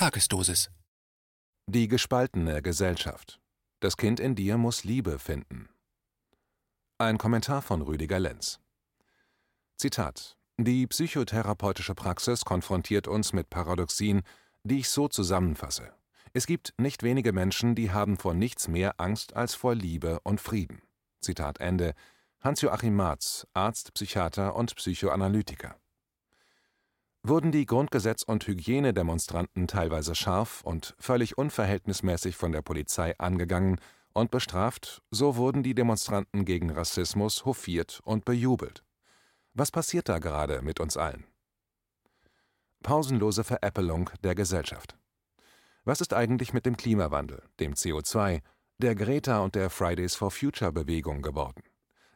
Tagesdosis. Die gespaltene Gesellschaft. Das Kind in dir muss Liebe finden. Ein Kommentar von Rüdiger Lenz. Zitat: Die psychotherapeutische Praxis konfrontiert uns mit Paradoxien, die ich so zusammenfasse. Es gibt nicht wenige Menschen, die haben vor nichts mehr Angst als vor Liebe und Frieden. Zitat Ende. Hans-Joachim Marz, Arzt, Psychiater und Psychoanalytiker. Wurden die Grundgesetz- und Hygienedemonstranten teilweise scharf und völlig unverhältnismäßig von der Polizei angegangen und bestraft, so wurden die Demonstranten gegen Rassismus hofiert und bejubelt. Was passiert da gerade mit uns allen? Pausenlose Veräppelung der Gesellschaft. Was ist eigentlich mit dem Klimawandel, dem CO2, der Greta und der Fridays for Future Bewegung geworden?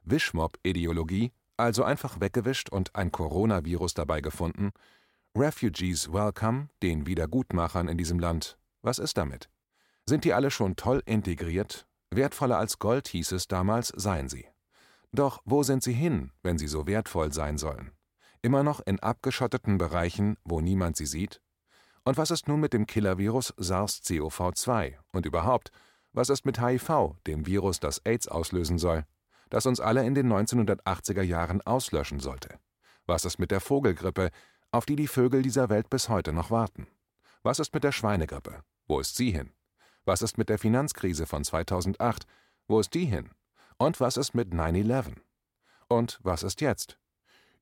Wischmob-Ideologie, also einfach weggewischt und ein Coronavirus dabei gefunden? Refugees welcome, den Wiedergutmachern in diesem Land. Was ist damit? Sind die alle schon toll integriert? Wertvoller als Gold hieß es damals, seien sie. Doch wo sind sie hin, wenn sie so wertvoll sein sollen? Immer noch in abgeschotteten Bereichen, wo niemand sie sieht? Und was ist nun mit dem Killervirus SARS-CoV-2? Und überhaupt, was ist mit HIV, dem Virus, das AIDS auslösen soll, das uns alle in den 1980er Jahren auslöschen sollte? Was ist mit der Vogelgrippe, auf die die Vögel dieser Welt bis heute noch warten? Was ist mit der Schweinegrippe? Wo ist sie hin? Was ist mit der Finanzkrise von 2008? Wo ist die hin? Und was ist mit 9-11? Und was ist jetzt?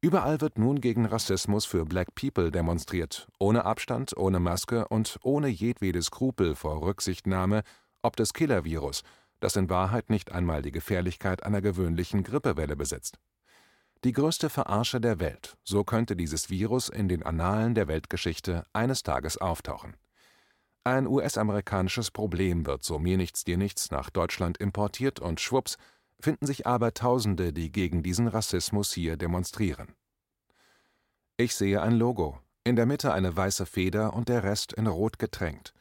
Überall wird nun gegen Rassismus für Black People demonstriert, ohne Abstand, ohne Maske und ohne jedwede Skrupel vor Rücksichtnahme ob des Killervirus, das in Wahrheit nicht einmal die Gefährlichkeit einer gewöhnlichen Grippewelle besitzt. Die größte Verarsche der Welt, so könnte dieses Virus in den Annalen der Weltgeschichte eines Tages auftauchen. Ein US-amerikanisches Problem wird so mir nichts dir nichts nach Deutschland importiert und schwupps finden sich Abertausende, die gegen diesen Rassismus hier demonstrieren. Ich sehe ein Logo, in der Mitte eine weiße Feder und der Rest in Rot getränkt.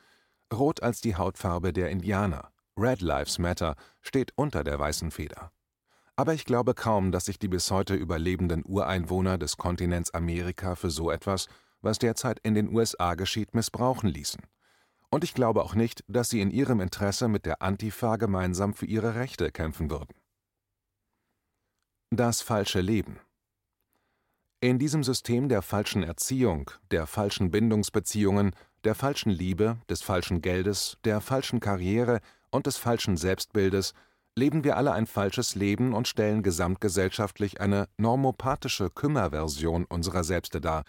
Rot als die Hautfarbe der Indianer. Red Lives Matter steht unter der weißen Feder. Aber ich glaube kaum, dass sich die bis heute überlebenden Ureinwohner des Kontinents Amerika für so etwas, was derzeit in den USA geschieht, missbrauchen ließen. Und ich glaube auch nicht, dass sie in ihrem Interesse mit der Antifa gemeinsam für ihre Rechte kämpfen würden. Das falsche Leben. In diesem System der falschen Erziehung, der falschen Bindungsbeziehungen, der falschen Liebe, des falschen Geldes, der falschen Karriere und des falschen Selbstbildes leben wir alle ein falsches Leben und stellen gesamtgesellschaftlich eine normopathische Kümmerversion unserer Selbste dar.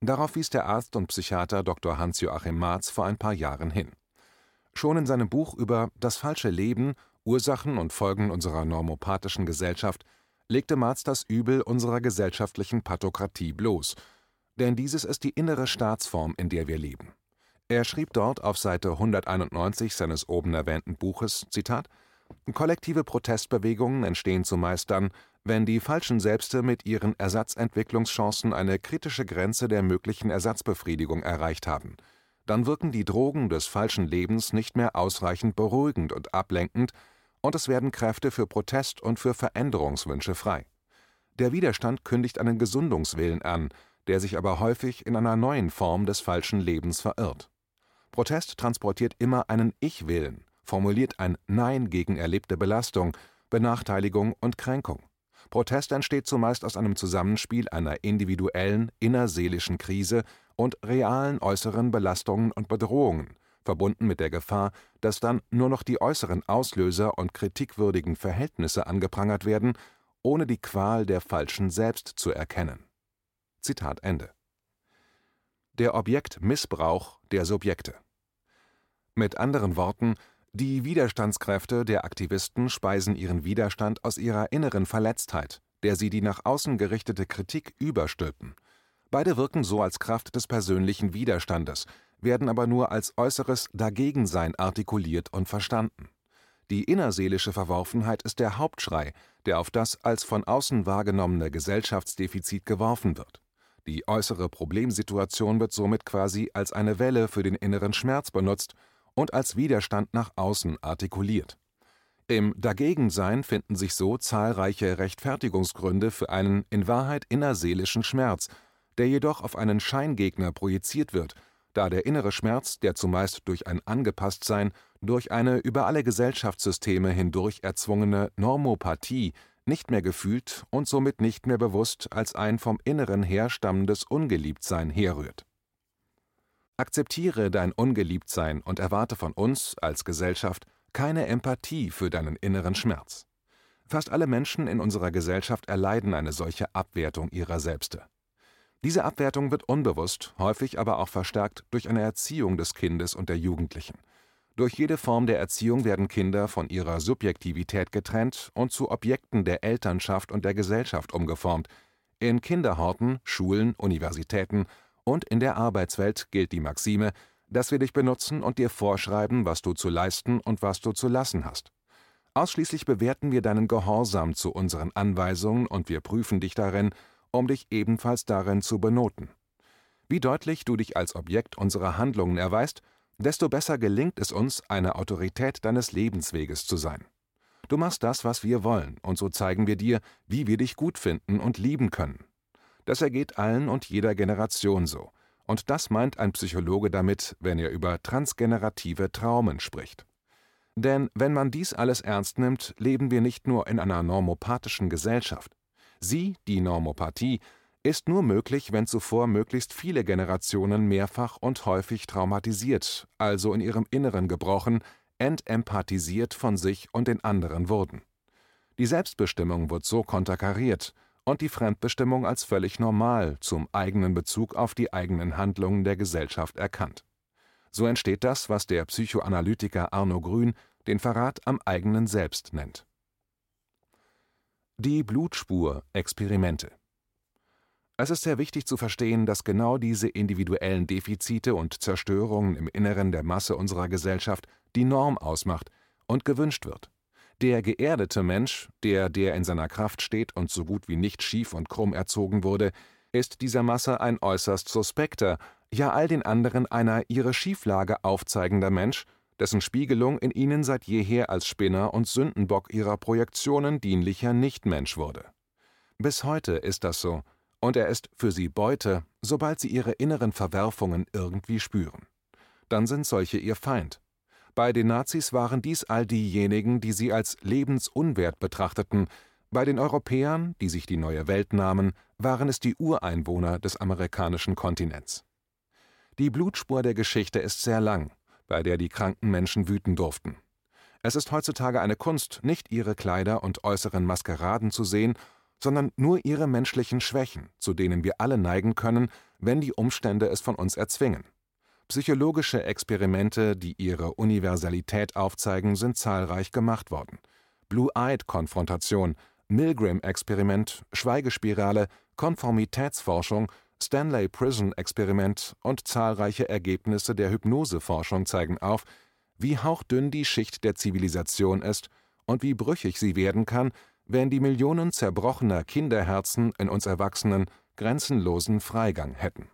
Darauf wies der Arzt und Psychiater Dr. Hans-Joachim Marz vor ein paar Jahren hin. Schon in seinem Buch über das falsche Leben, Ursachen und Folgen unserer normopathischen Gesellschaft legte Marx das Übel unserer gesellschaftlichen Pathokratie bloß, denn dieses ist die innere Staatsform, in der wir leben. Er schrieb dort auf Seite 191 seines oben erwähnten Buches: Zitat, Kollektive Protestbewegungen entstehen zumeist dann, wenn die falschen Selbste mit ihren Ersatzentwicklungschancen eine kritische Grenze der möglichen Ersatzbefriedigung erreicht haben. Dann wirken die Drogen des falschen Lebens nicht mehr ausreichend beruhigend und ablenkend, und es werden Kräfte für Protest und für Veränderungswünsche frei. Der Widerstand kündigt einen Gesundungswillen an, der sich aber häufig in einer neuen Form des falschen Lebens verirrt. Protest transportiert immer einen Ich-Willen, formuliert ein Nein gegen erlebte Belastung, Benachteiligung und Kränkung. Protest entsteht zumeist aus einem Zusammenspiel einer individuellen, innerseelischen Krise und realen äußeren Belastungen und Bedrohungen, verbunden mit der Gefahr, dass dann nur noch die äußeren Auslöser und kritikwürdigen Verhältnisse angeprangert werden, ohne die Qual der falschen selbst zu erkennen. Zitat Ende. Der Objektmissbrauch der Subjekte. Mit anderen Worten, die Widerstandskräfte der Aktivisten speisen ihren Widerstand aus ihrer inneren Verletztheit, der sie die nach außen gerichtete Kritik überstülpen. Beide wirken so als Kraft des persönlichen Widerstandes, werden aber nur als äußeres Dagegensein artikuliert und verstanden. Die innerseelische Verworfenheit ist der Hauptschrei, der auf das als von außen wahrgenommene Gesellschaftsdefizit geworfen wird. Die äußere Problemsituation wird somit quasi als eine Welle für den inneren Schmerz benutzt und als Widerstand nach außen artikuliert. Im Dagegensein finden sich so zahlreiche Rechtfertigungsgründe für einen in Wahrheit innerseelischen Schmerz, der jedoch auf einen Scheingegner projiziert wird da der innere Schmerz, der zumeist durch ein Angepasstsein, durch eine über alle Gesellschaftssysteme hindurch erzwungene Normopathie nicht mehr gefühlt und somit nicht mehr bewusst als ein vom Inneren herstammendes Ungeliebtsein herrührt. Akzeptiere dein Ungeliebtsein und erwarte von uns als Gesellschaft keine Empathie für deinen inneren Schmerz. Fast alle Menschen in unserer Gesellschaft erleiden eine solche Abwertung ihrer Selbste. Diese Abwertung wird unbewusst, häufig aber auch verstärkt durch eine Erziehung des Kindes und der Jugendlichen. Durch jede Form der Erziehung werden Kinder von ihrer Subjektivität getrennt und zu Objekten der Elternschaft und der Gesellschaft umgeformt. In Kinderhorten, Schulen, Universitäten und in der Arbeitswelt gilt die Maxime, dass wir dich benutzen und dir vorschreiben, was du zu leisten und was du zu lassen hast. Ausschließlich bewerten wir deinen Gehorsam zu unseren Anweisungen und wir prüfen dich darin, um dich ebenfalls darin zu benoten. Wie deutlich du dich als Objekt unserer Handlungen erweist, desto besser gelingt es uns, eine Autorität deines Lebensweges zu sein. Du machst das, was wir wollen, und so zeigen wir dir, wie wir dich gut finden und lieben können. Das ergeht allen und jeder Generation so, und das meint ein Psychologe damit, wenn er über transgenerative Traumen spricht. Denn wenn man dies alles ernst nimmt, leben wir nicht nur in einer normopathischen Gesellschaft, Sie, die Normopathie, ist nur möglich, wenn zuvor möglichst viele Generationen mehrfach und häufig traumatisiert, also in ihrem Inneren gebrochen, entempathisiert von sich und den anderen wurden. Die Selbstbestimmung wird so konterkariert und die Fremdbestimmung als völlig normal zum eigenen Bezug auf die eigenen Handlungen der Gesellschaft erkannt. So entsteht das, was der Psychoanalytiker Arno Grün den Verrat am eigenen Selbst nennt. Die Blutspur-Experimente Es ist sehr wichtig zu verstehen, dass genau diese individuellen Defizite und Zerstörungen im Inneren der Masse unserer Gesellschaft die Norm ausmacht und gewünscht wird. Der geerdete Mensch, der, der in seiner Kraft steht und so gut wie nicht schief und krumm erzogen wurde, ist dieser Masse ein äußerst suspekter, ja all den anderen einer ihre Schieflage aufzeigender Mensch, dessen Spiegelung in ihnen seit jeher als Spinner und Sündenbock ihrer Projektionen dienlicher Nichtmensch wurde. Bis heute ist das so, und er ist für sie Beute, sobald sie ihre inneren Verwerfungen irgendwie spüren. Dann sind solche ihr Feind. Bei den Nazis waren dies all diejenigen, die sie als lebensunwert betrachteten, bei den Europäern, die sich die neue Welt nahmen, waren es die Ureinwohner des amerikanischen Kontinents. Die Blutspur der Geschichte ist sehr lang, bei der die kranken Menschen wüten durften. Es ist heutzutage eine Kunst, nicht ihre Kleider und äußeren Maskeraden zu sehen, sondern nur ihre menschlichen Schwächen, zu denen wir alle neigen können, wenn die Umstände es von uns erzwingen. Psychologische Experimente, die ihre Universalität aufzeigen, sind zahlreich gemacht worden. Blue-Eyed-Konfrontation, Milgram-Experiment, Schweigespirale, Konformitätsforschung Stanley Prison Experiment und zahlreiche Ergebnisse der Hypnoseforschung zeigen auf, wie hauchdünn die Schicht der Zivilisation ist und wie brüchig sie werden kann, wenn die Millionen zerbrochener Kinderherzen in uns Erwachsenen grenzenlosen Freigang hätten.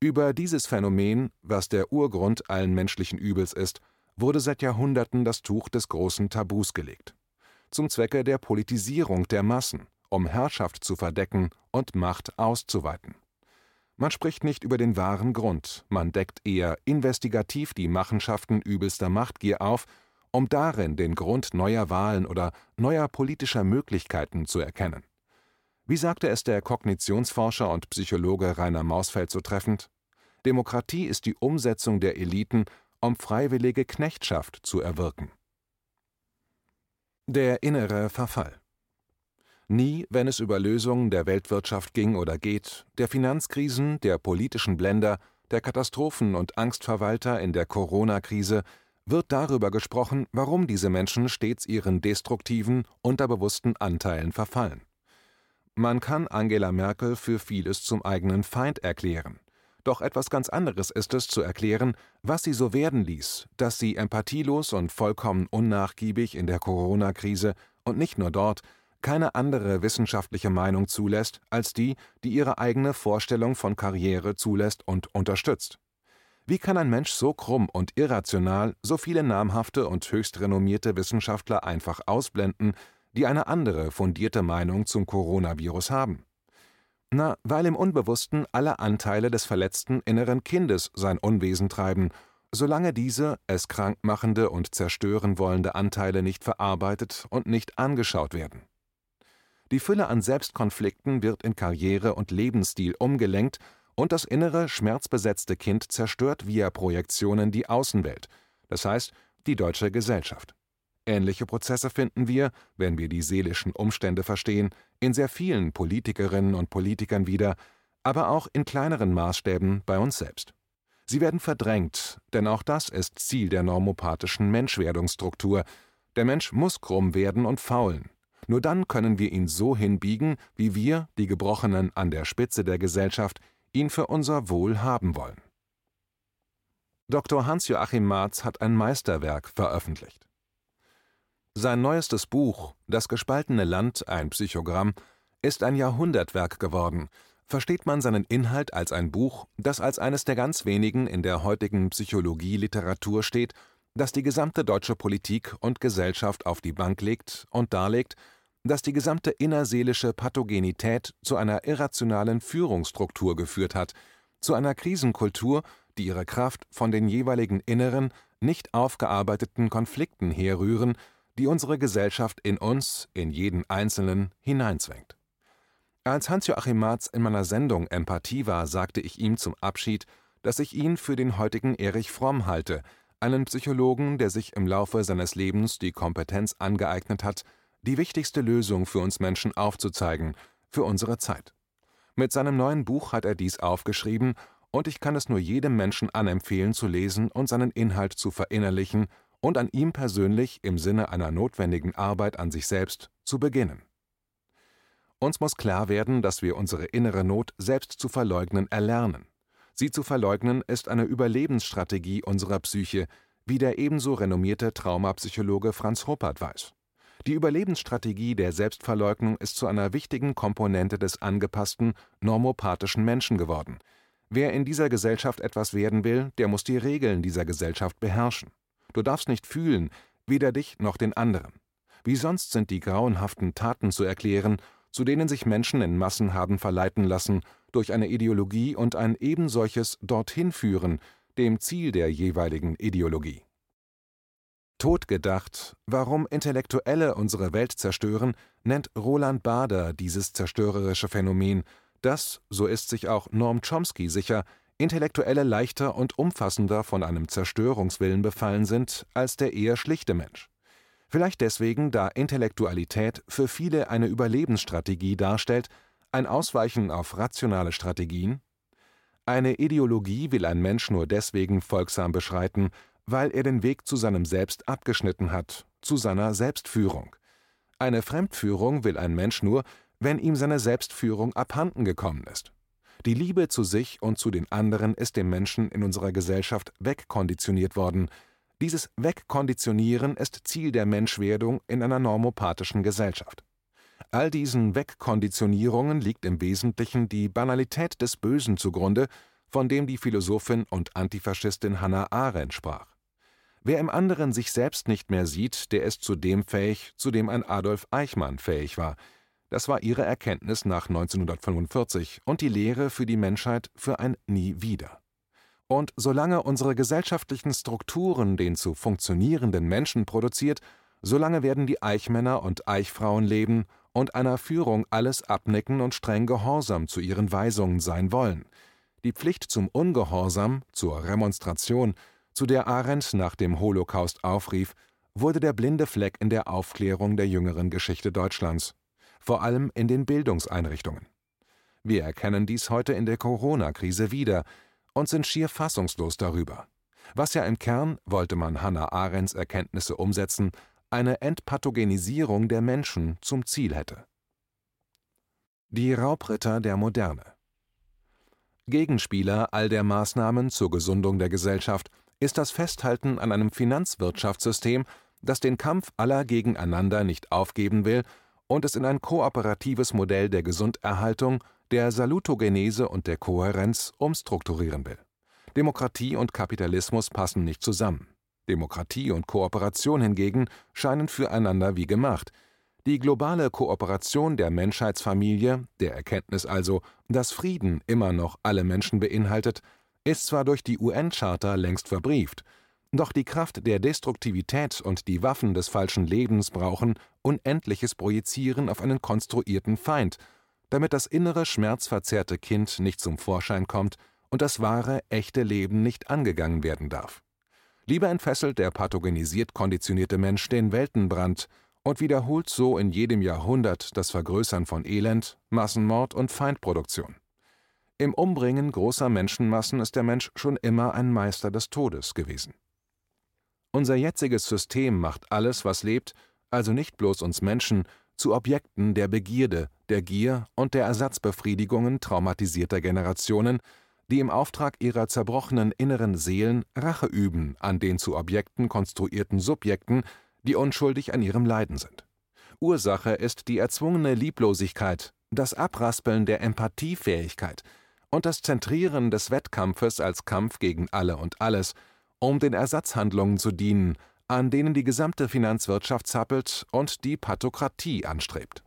Über dieses Phänomen, was der Urgrund allen menschlichen Übels ist, wurde seit Jahrhunderten das Tuch des großen Tabus gelegt. Zum Zwecke der Politisierung der Massen, um Herrschaft zu verdecken und Macht auszuweiten. Man spricht nicht über den wahren Grund, man deckt eher investigativ die Machenschaften übelster Machtgier auf, um darin den Grund neuer Wahlen oder neuer politischer Möglichkeiten zu erkennen. Wie sagte es der Kognitionsforscher und Psychologe Rainer Mausfeld so treffend? Demokratie ist die Umsetzung der Eliten, um freiwillige Knechtschaft zu erwirken. Der innere Verfall Nie, wenn es über Lösungen der Weltwirtschaft ging oder geht, der Finanzkrisen, der politischen Blender, der Katastrophen- und Angstverwalter in der Corona-Krise, wird darüber gesprochen, warum diese Menschen stets ihren destruktiven, unterbewussten Anteilen verfallen. Man kann Angela Merkel für vieles zum eigenen Feind erklären. Doch etwas ganz anderes ist es zu erklären, was sie so werden ließ, dass sie empathielos und vollkommen unnachgiebig in der Corona-Krise und nicht nur dort keine andere wissenschaftliche Meinung zulässt als die, die ihre eigene Vorstellung von Karriere zulässt und unterstützt. Wie kann ein Mensch so krumm und irrational so viele namhafte und höchst renommierte Wissenschaftler einfach ausblenden, die eine andere fundierte Meinung zum Coronavirus haben? Na, weil im Unbewussten alle Anteile des verletzten inneren Kindes sein Unwesen treiben, solange diese es krank machende und zerstören wollende Anteile nicht verarbeitet und nicht angeschaut werden. Die Fülle an Selbstkonflikten wird in Karriere und Lebensstil umgelenkt und das innere, schmerzbesetzte Kind zerstört via Projektionen die Außenwelt, das heißt die deutsche Gesellschaft. Ähnliche Prozesse finden wir, wenn wir die seelischen Umstände verstehen, in sehr vielen Politikerinnen und Politikern wieder, aber auch in kleineren Maßstäben bei uns selbst. Sie werden verdrängt, denn auch das ist Ziel der normopathischen Menschwerdungsstruktur. Der Mensch muss krumm werden und faulen. Nur dann können wir ihn so hinbiegen, wie wir, die Gebrochenen an der Spitze der Gesellschaft, ihn für unser Wohl haben wollen. Dr. Hans-Joachim Marz hat ein Meisterwerk veröffentlicht. Sein neuestes Buch Das gespaltene Land, ein Psychogramm, ist ein Jahrhundertwerk geworden. Versteht man seinen Inhalt als ein Buch, das als eines der ganz wenigen in der heutigen Psychologie-Literatur steht, das die gesamte deutsche Politik und Gesellschaft auf die Bank legt und darlegt, dass die gesamte innerseelische Pathogenität zu einer irrationalen Führungsstruktur geführt hat, zu einer Krisenkultur, die ihre Kraft von den jeweiligen inneren, nicht aufgearbeiteten Konflikten herrühren, die unsere Gesellschaft in uns, in jeden Einzelnen, hineinzwängt. Als Hans-Joachim Marz in meiner Sendung Empathie war, sagte ich ihm zum Abschied, dass ich ihn für den heutigen Erich Fromm halte, einen Psychologen, der sich im Laufe seines Lebens die Kompetenz angeeignet hat, die wichtigste Lösung für uns Menschen aufzuzeigen, für unsere Zeit. Mit seinem neuen Buch hat er dies aufgeschrieben und ich kann es nur jedem Menschen anempfehlen zu lesen und seinen Inhalt zu verinnerlichen und an ihm persönlich im Sinne einer notwendigen Arbeit an sich selbst zu beginnen. Uns muss klar werden, dass wir unsere innere Not selbst zu verleugnen erlernen. Sie zu verleugnen ist eine Überlebensstrategie unserer Psyche, wie der ebenso renommierte Traumapsychologe Franz Ruppert weiß. Die Überlebensstrategie der Selbstverleugnung ist zu einer wichtigen Komponente des angepassten, normopathischen Menschen geworden – Wer in dieser Gesellschaft etwas werden will, der muss die Regeln dieser Gesellschaft beherrschen. Du darfst nicht fühlen, weder dich noch den anderen. Wie sonst sind die grauenhaften Taten zu erklären, zu denen sich Menschen in Massen haben verleiten lassen, durch eine Ideologie und ein ebensolches dorthin führen, dem Ziel der jeweiligen Ideologie. Totgedacht, warum Intellektuelle unsere Welt zerstören, nennt Roland Bader dieses zerstörerische Phänomen, dass, so ist sich auch Norm Chomsky sicher, Intellektuelle leichter und umfassender von einem Zerstörungswillen befallen sind als der eher schlichte Mensch. Vielleicht deswegen, da Intellektualität für viele eine Überlebensstrategie darstellt, ein Ausweichen auf rationale Strategien? Eine Ideologie will ein Mensch nur deswegen folgsam beschreiten, weil er den Weg zu seinem Selbst abgeschnitten hat, zu seiner Selbstführung. Eine Fremdführung will ein Mensch nur, wenn ihm seine Selbstführung abhanden gekommen ist. Die Liebe zu sich und zu den anderen ist dem Menschen in unserer Gesellschaft wegkonditioniert worden. Dieses Wegkonditionieren ist Ziel der Menschwerdung in einer normopathischen Gesellschaft. All diesen Wegkonditionierungen liegt im Wesentlichen die Banalität des Bösen zugrunde, von dem die Philosophin und Antifaschistin Hannah Arendt sprach. Wer im anderen sich selbst nicht mehr sieht, der ist zu dem fähig, zu dem ein Adolf Eichmann fähig war – das war ihre Erkenntnis nach 1945 und die Lehre für die Menschheit für ein Nie wieder. Und solange unsere gesellschaftlichen Strukturen den zu funktionierenden Menschen produziert, solange werden die Eichmänner und Eichfrauen leben und einer Führung alles abnicken und streng gehorsam zu ihren Weisungen sein wollen. Die Pflicht zum Ungehorsam, zur Remonstration, zu der Arendt nach dem Holocaust aufrief, wurde der blinde Fleck in der Aufklärung der jüngeren Geschichte Deutschlands vor allem in den Bildungseinrichtungen. Wir erkennen dies heute in der Corona-Krise wieder und sind schier fassungslos darüber. Was ja im Kern, wollte man Hannah Arendts Erkenntnisse umsetzen, eine Entpathogenisierung der Menschen zum Ziel hätte. Die Raubritter der Moderne Gegenspieler all der Maßnahmen zur Gesundung der Gesellschaft ist das Festhalten an einem Finanzwirtschaftssystem, das den Kampf aller gegeneinander nicht aufgeben will und es in ein kooperatives Modell der Gesunderhaltung, der Salutogenese und der Kohärenz umstrukturieren will. Demokratie und Kapitalismus passen nicht zusammen. Demokratie und Kooperation hingegen scheinen füreinander wie gemacht. Die globale Kooperation der Menschheitsfamilie, der Erkenntnis also, dass Frieden immer noch alle Menschen beinhaltet, ist zwar durch die UN-Charta längst verbrieft, doch die Kraft der Destruktivität und die Waffen des falschen Lebens brauchen unendliches Projizieren auf einen konstruierten Feind, damit das innere schmerzverzerrte Kind nicht zum Vorschein kommt und das wahre, echte Leben nicht angegangen werden darf. Lieber entfesselt der pathogenisiert konditionierte Mensch den Weltenbrand und wiederholt so in jedem Jahrhundert das Vergrößern von Elend, Massenmord und Feindproduktion. Im Umbringen großer Menschenmassen ist der Mensch schon immer ein Meister des Todes gewesen. Unser jetziges System macht alles, was lebt, also nicht bloß uns Menschen, zu Objekten der Begierde, der Gier und der Ersatzbefriedigungen traumatisierter Generationen, die im Auftrag ihrer zerbrochenen inneren Seelen Rache üben an den zu Objekten konstruierten Subjekten, die unschuldig an ihrem Leiden sind. Ursache ist die erzwungene Lieblosigkeit, das Abraspeln der Empathiefähigkeit und das Zentrieren des Wettkampfes als Kampf gegen alle und alles, um den Ersatzhandlungen zu dienen, an denen die gesamte Finanzwirtschaft zappelt und die Pathokratie anstrebt.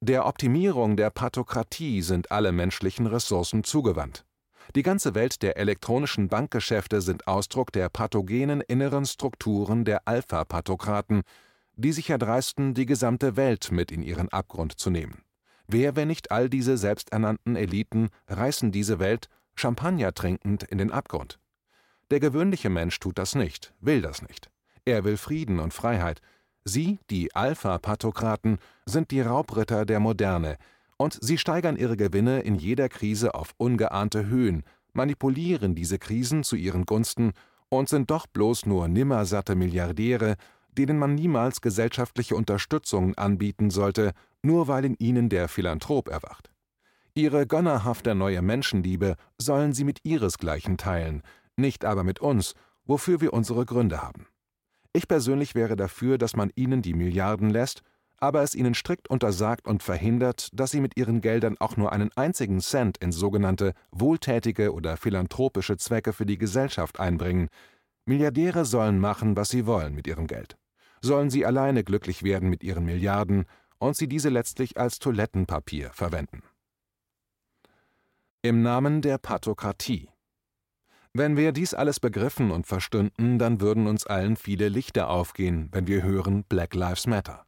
Der Optimierung der Pathokratie sind alle menschlichen Ressourcen zugewandt. Die ganze Welt der elektronischen Bankgeschäfte sind Ausdruck der pathogenen inneren Strukturen der Alpha-Pathokraten, die sich erdreisten, die gesamte Welt mit in ihren Abgrund zu nehmen. Wer, wenn nicht all diese selbsternannten Eliten, reißen diese Welt, Champagner trinkend, in den Abgrund? Der gewöhnliche Mensch tut das nicht, will das nicht. Er will Frieden und Freiheit. Sie, die Alpha-Pathokraten, sind die Raubritter der Moderne, und sie steigern ihre Gewinne in jeder Krise auf ungeahnte Höhen, manipulieren diese Krisen zu ihren Gunsten und sind doch bloß nur nimmersatte Milliardäre, denen man niemals gesellschaftliche Unterstützung anbieten sollte, nur weil in ihnen der Philanthrop erwacht. Ihre gönnerhafte neue Menschenliebe sollen sie mit ihresgleichen teilen, nicht aber mit uns, wofür wir unsere Gründe haben. Ich persönlich wäre dafür, dass man ihnen die Milliarden lässt aber es ihnen strikt untersagt und verhindert, dass sie mit ihren Geldern auch nur einen einzigen Cent in sogenannte wohltätige oder philanthropische Zwecke für die Gesellschaft einbringen. Milliardäre sollen machen, was sie wollen mit ihrem Geld. Sollen sie alleine glücklich werden mit ihren Milliarden und sie diese letztlich als Toilettenpapier verwenden. Im Namen der Pathokratie. Wenn wir dies alles begriffen und verstünden, dann würden uns allen viele Lichter aufgehen, wenn wir hören Black Lives Matter.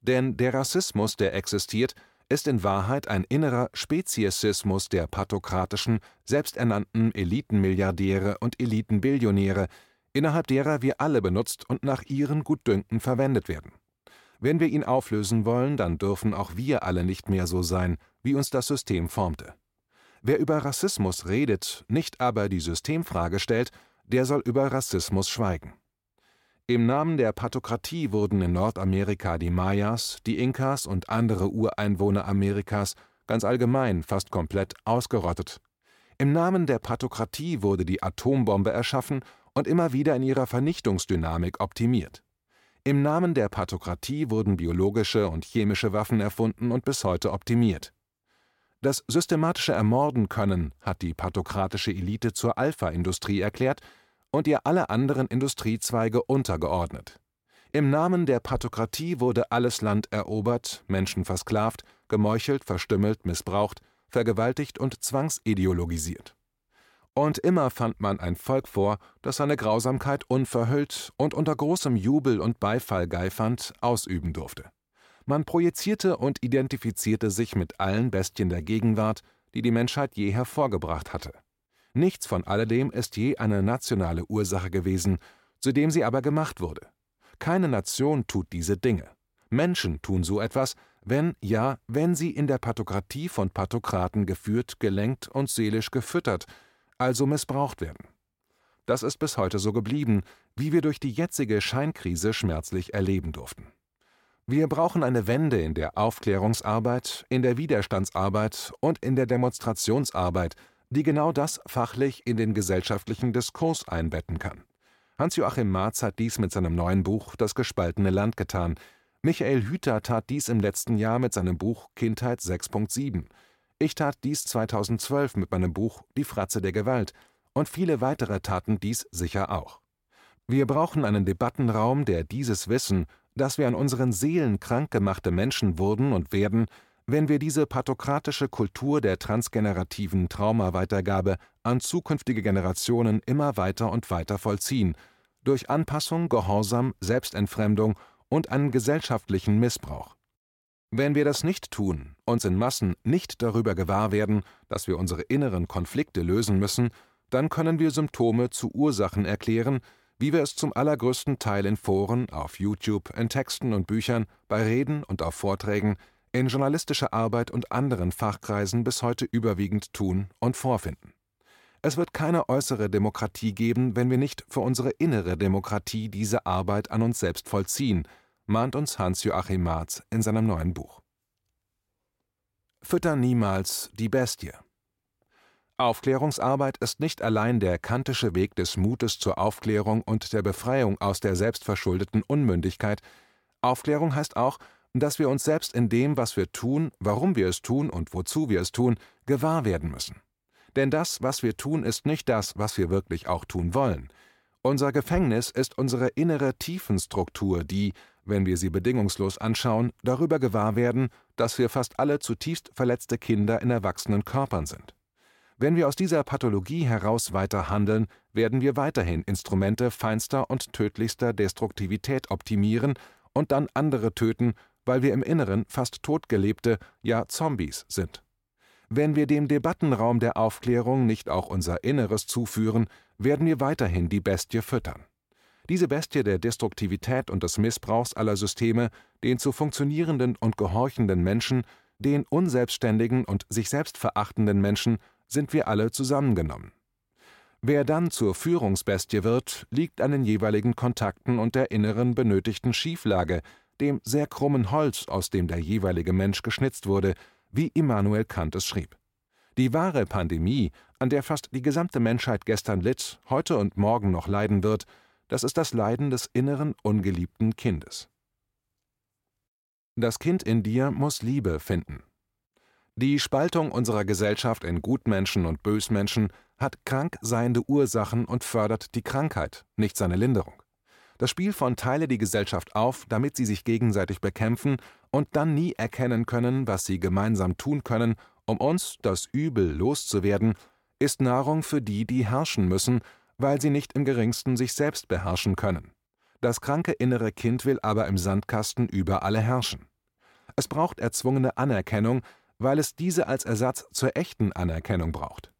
Denn der Rassismus, der existiert, ist in Wahrheit ein innerer Speziesismus der pathokratischen, selbsternannten Elitenmilliardäre und Elitenbillionäre, innerhalb derer wir alle benutzt und nach ihren Gutdünken verwendet werden. Wenn wir ihn auflösen wollen, dann dürfen auch wir alle nicht mehr so sein, wie uns das System formte. Wer über Rassismus redet, nicht aber die Systemfrage stellt, der soll über Rassismus schweigen. Im Namen der Pathokratie wurden in Nordamerika die Mayas, die Inkas und andere Ureinwohner Amerikas ganz allgemein fast komplett ausgerottet. Im Namen der Pathokratie wurde die Atombombe erschaffen und immer wieder in ihrer Vernichtungsdynamik optimiert. Im Namen der Pathokratie wurden biologische und chemische Waffen erfunden und bis heute optimiert. Das systematische Ermorden können hat die pathokratische Elite zur Alpha-Industrie erklärt und ihr alle anderen Industriezweige untergeordnet. Im Namen der Pathokratie wurde alles Land erobert, Menschen versklavt, gemeuchelt, verstümmelt, missbraucht, vergewaltigt und zwangsideologisiert. Und immer fand man ein Volk vor, das seine Grausamkeit unverhüllt und unter großem Jubel und Beifall geifernd ausüben durfte. Man projizierte und identifizierte sich mit allen Bestien der Gegenwart, die die Menschheit je hervorgebracht hatte. Nichts von alledem ist je eine nationale Ursache gewesen, zu dem sie aber gemacht wurde. Keine Nation tut diese Dinge. Menschen tun so etwas, wenn, ja, wenn sie in der Pathokratie von Pathokraten geführt, gelenkt und seelisch gefüttert, also missbraucht werden. Das ist bis heute so geblieben, wie wir durch die jetzige Scheinkrise schmerzlich erleben durften. Wir brauchen eine Wende in der Aufklärungsarbeit, in der Widerstandsarbeit und in der Demonstrationsarbeit, die genau das fachlich in den gesellschaftlichen Diskurs einbetten kann. Hans-Joachim Marz hat dies mit seinem neuen Buch Das gespaltene Land getan. Michael Hüter tat dies im letzten Jahr mit seinem Buch Kindheit 6.7. Ich tat dies 2012 mit meinem Buch Die Fratze der Gewalt. Und viele weitere taten dies sicher auch. Wir brauchen einen Debattenraum, der dieses Wissen, dass wir an unseren Seelen krank gemachte Menschen wurden und werden, wenn wir diese pathokratische Kultur der transgenerativen Traumaweitergabe an zukünftige Generationen immer weiter und weiter vollziehen, durch Anpassung, Gehorsam, Selbstentfremdung und einen gesellschaftlichen Missbrauch. Wenn wir das nicht tun, uns in Massen nicht darüber gewahr werden, dass wir unsere inneren Konflikte lösen müssen, dann können wir Symptome zu Ursachen erklären, wie wir es zum allergrößten Teil in Foren, auf YouTube, in Texten und Büchern, bei Reden und auf Vorträgen, in journalistischer Arbeit und anderen Fachkreisen bis heute überwiegend tun und vorfinden. Es wird keine äußere Demokratie geben, wenn wir nicht für unsere innere Demokratie diese Arbeit an uns selbst vollziehen, mahnt uns Hans-Joachim Marz in seinem neuen Buch. Fütter niemals die Bestie. Aufklärungsarbeit ist nicht allein der kantische Weg des Mutes zur Aufklärung und der Befreiung aus der selbstverschuldeten Unmündigkeit. Aufklärung heißt auch, dass wir uns selbst in dem, was wir tun, warum wir es tun und wozu wir es tun, gewahr werden müssen. Denn das, was wir tun, ist nicht das, was wir wirklich auch tun wollen. Unser Gefängnis ist unsere innere Tiefenstruktur, die, wenn wir sie bedingungslos anschauen, darüber gewahr werden, dass wir fast alle zutiefst verletzte Kinder in erwachsenen Körpern sind. Wenn wir aus dieser Pathologie heraus weiter handeln, werden wir weiterhin Instrumente feinster und tödlichster Destruktivität optimieren und dann andere töten, weil wir im Inneren fast totgelebte, ja Zombies sind. Wenn wir dem Debattenraum der Aufklärung nicht auch unser Inneres zuführen, werden wir weiterhin die Bestie füttern. Diese Bestie der Destruktivität und des Missbrauchs aller Systeme, den zu funktionierenden und gehorchenden Menschen, den unselbstständigen und sich selbst verachtenden Menschen, sind wir alle zusammengenommen. Wer dann zur Führungsbestie wird, liegt an den jeweiligen Kontakten und der inneren benötigten Schieflage, dem sehr krummen Holz, aus dem der jeweilige Mensch geschnitzt wurde, wie Immanuel Kant es schrieb. Die wahre Pandemie, an der fast die gesamte Menschheit gestern litt, heute und morgen noch leiden wird, das ist das Leiden des inneren ungeliebten Kindes. Das Kind in dir muss Liebe finden. Die Spaltung unserer Gesellschaft in Gutmenschen und Bösmenschen hat krank seiende Ursachen und fördert die Krankheit, nicht seine Linderung. Das Spiel von Teile die Gesellschaft auf, damit sie sich gegenseitig bekämpfen und dann nie erkennen können, was sie gemeinsam tun können, um uns, das Übel, loszuwerden, ist Nahrung für die, die herrschen müssen, weil sie nicht im geringsten sich selbst beherrschen können. Das kranke innere Kind will aber im Sandkasten über alle herrschen. Es braucht erzwungene Anerkennung, weil es diese als Ersatz zur echten Anerkennung braucht.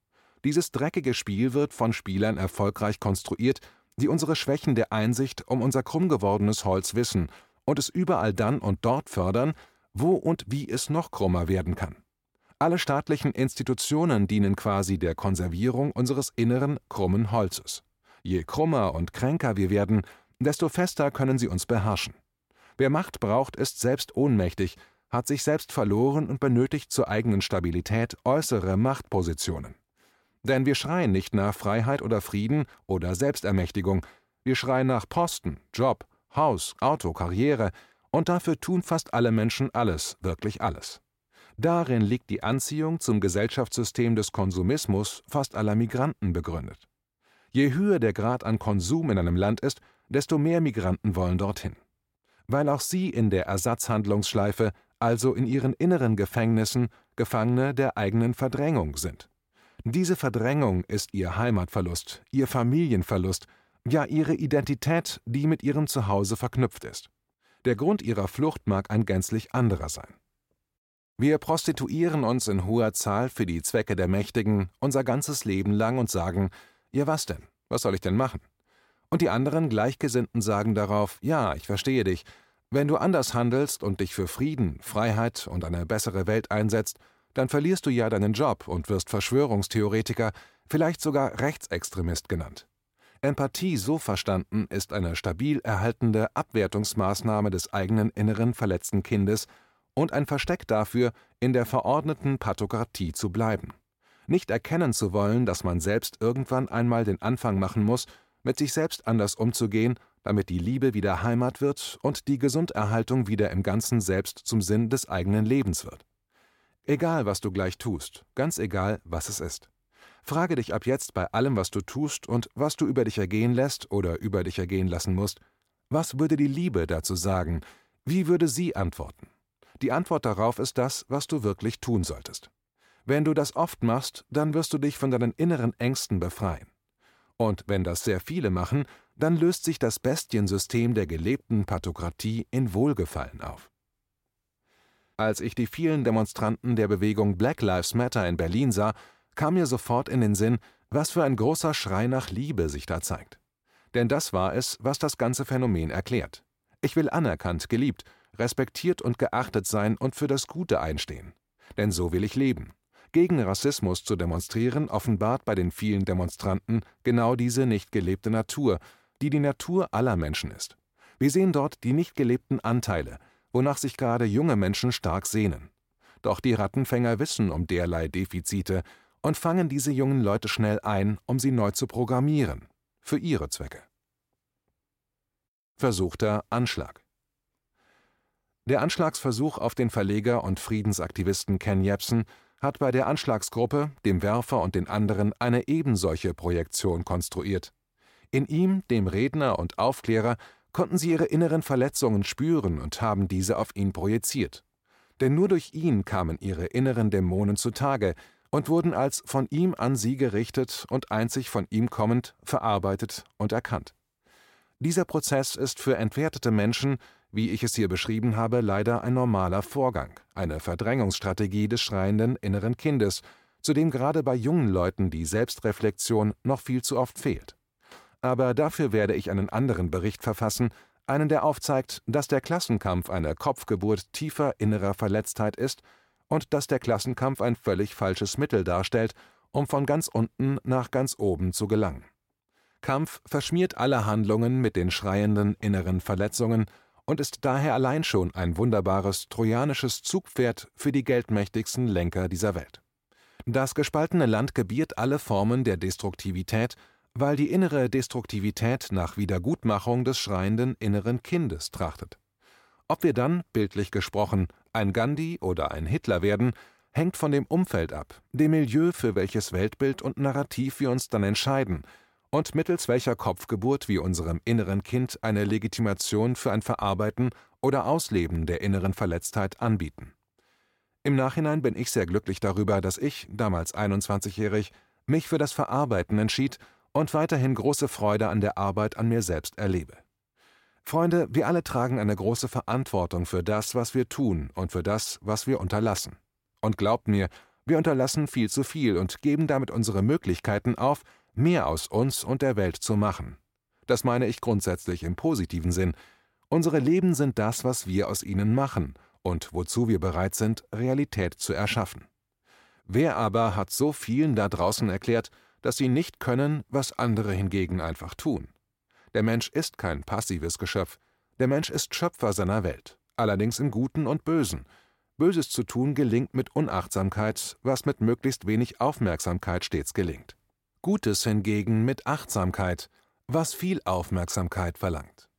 Dieses dreckige Spiel wird von Spielern erfolgreich konstruiert die unsere Schwächen der Einsicht um unser krumm gewordenes Holz wissen und es überall dann und dort fördern, wo und wie es noch krummer werden kann. Alle staatlichen Institutionen dienen quasi der Konservierung unseres inneren krummen Holzes. Je krummer und kränker wir werden, desto fester können sie uns beherrschen. Wer Macht braucht, ist selbst ohnmächtig, hat sich selbst verloren und benötigt zur eigenen Stabilität äußere Machtpositionen. Denn wir schreien nicht nach Freiheit oder Frieden oder Selbstermächtigung, wir schreien nach Posten, Job, Haus, Auto, Karriere, und dafür tun fast alle Menschen alles, wirklich alles. Darin liegt die Anziehung zum Gesellschaftssystem des Konsumismus fast aller Migranten begründet. Je höher der Grad an Konsum in einem Land ist, desto mehr Migranten wollen dorthin. Weil auch sie in der Ersatzhandlungsschleife, also in ihren inneren Gefängnissen, Gefangene der eigenen Verdrängung sind. Diese Verdrängung ist ihr Heimatverlust, ihr Familienverlust, ja ihre Identität, die mit ihrem Zuhause verknüpft ist. Der Grund ihrer Flucht mag ein gänzlich anderer sein. Wir prostituieren uns in hoher Zahl für die Zwecke der Mächtigen unser ganzes Leben lang und sagen, ja was denn, was soll ich denn machen? Und die anderen Gleichgesinnten sagen darauf, ja, ich verstehe dich, wenn du anders handelst und dich für Frieden, Freiheit und eine bessere Welt einsetzt, dann verlierst du ja deinen Job und wirst Verschwörungstheoretiker, vielleicht sogar Rechtsextremist genannt. Empathie so verstanden ist eine stabil erhaltende Abwertungsmaßnahme des eigenen inneren verletzten Kindes und ein Versteck dafür, in der verordneten Pathokratie zu bleiben. Nicht erkennen zu wollen, dass man selbst irgendwann einmal den Anfang machen muss, mit sich selbst anders umzugehen, damit die Liebe wieder Heimat wird und die Gesunderhaltung wieder im ganzen Selbst zum Sinn des eigenen Lebens wird. Egal, was du gleich tust, ganz egal, was es ist. Frage dich ab jetzt bei allem, was du tust und was du über dich ergehen lässt oder über dich ergehen lassen musst, Was würde die Liebe dazu sagen? Wie würde sie antworten? Die Antwort darauf ist das, was du wirklich tun solltest. Wenn du das oft machst, dann wirst du dich von deinen inneren Ängsten befreien. Und wenn das sehr viele machen, dann löst sich das Bestiensystem der gelebten Pathokratie in Wohlgefallen auf. Als ich die vielen Demonstranten der Bewegung Black Lives Matter in Berlin sah, kam mir sofort in den Sinn, was für ein großer Schrei nach Liebe sich da zeigt. Denn das war es, was das ganze Phänomen erklärt. Ich will anerkannt, geliebt, respektiert und geachtet sein und für das Gute einstehen. Denn so will ich leben. Gegen Rassismus zu demonstrieren offenbart bei den vielen Demonstranten genau diese nicht gelebte Natur, die die Natur aller Menschen ist. Wir sehen dort die nicht gelebten Anteile, wonach sich gerade junge Menschen stark sehnen. Doch die Rattenfänger wissen um derlei Defizite und fangen diese jungen Leute schnell ein, um sie neu zu programmieren, für ihre Zwecke. Versuchter Anschlag Der Anschlagsversuch auf den Verleger und Friedensaktivisten Ken Jebsen hat bei der Anschlagsgruppe, dem Werfer und den anderen eine ebensolche Projektion konstruiert. In ihm, dem Redner und Aufklärer, konnten sie ihre inneren Verletzungen spüren und haben diese auf ihn projiziert. Denn nur durch ihn kamen ihre inneren Dämonen zutage und wurden als von ihm an sie gerichtet und einzig von ihm kommend verarbeitet und erkannt. Dieser Prozess ist für entwertete Menschen, wie ich es hier beschrieben habe, leider ein normaler Vorgang, eine Verdrängungsstrategie des schreienden inneren Kindes, zu dem gerade bei jungen Leuten die Selbstreflexion noch viel zu oft fehlt aber dafür werde ich einen anderen Bericht verfassen, einen, der aufzeigt, dass der Klassenkampf eine Kopfgeburt tiefer innerer Verletztheit ist und dass der Klassenkampf ein völlig falsches Mittel darstellt, um von ganz unten nach ganz oben zu gelangen. Kampf verschmiert alle Handlungen mit den schreienden inneren Verletzungen und ist daher allein schon ein wunderbares trojanisches Zugpferd für die geldmächtigsten Lenker dieser Welt. Das gespaltene Land gebiert alle Formen der Destruktivität weil die innere Destruktivität nach Wiedergutmachung des schreienden inneren Kindes trachtet. Ob wir dann, bildlich gesprochen, ein Gandhi oder ein Hitler werden, hängt von dem Umfeld ab, dem Milieu, für welches Weltbild und Narrativ wir uns dann entscheiden und mittels welcher Kopfgeburt wir unserem inneren Kind eine Legitimation für ein Verarbeiten oder Ausleben der inneren Verletztheit anbieten. Im Nachhinein bin ich sehr glücklich darüber, dass ich, damals 21-jährig, mich für das Verarbeiten entschied und weiterhin große Freude an der Arbeit an mir selbst erlebe. Freunde, wir alle tragen eine große Verantwortung für das, was wir tun und für das, was wir unterlassen. Und glaubt mir, wir unterlassen viel zu viel und geben damit unsere Möglichkeiten auf, mehr aus uns und der Welt zu machen. Das meine ich grundsätzlich im positiven Sinn. Unsere Leben sind das, was wir aus ihnen machen und wozu wir bereit sind, Realität zu erschaffen. Wer aber hat so vielen da draußen erklärt, dass sie nicht können, was andere hingegen einfach tun. Der Mensch ist kein passives Geschöpf, der Mensch ist Schöpfer seiner Welt, allerdings im Guten und Bösen. Böses zu tun gelingt mit Unachtsamkeit, was mit möglichst wenig Aufmerksamkeit stets gelingt. Gutes hingegen mit Achtsamkeit, was viel Aufmerksamkeit verlangt.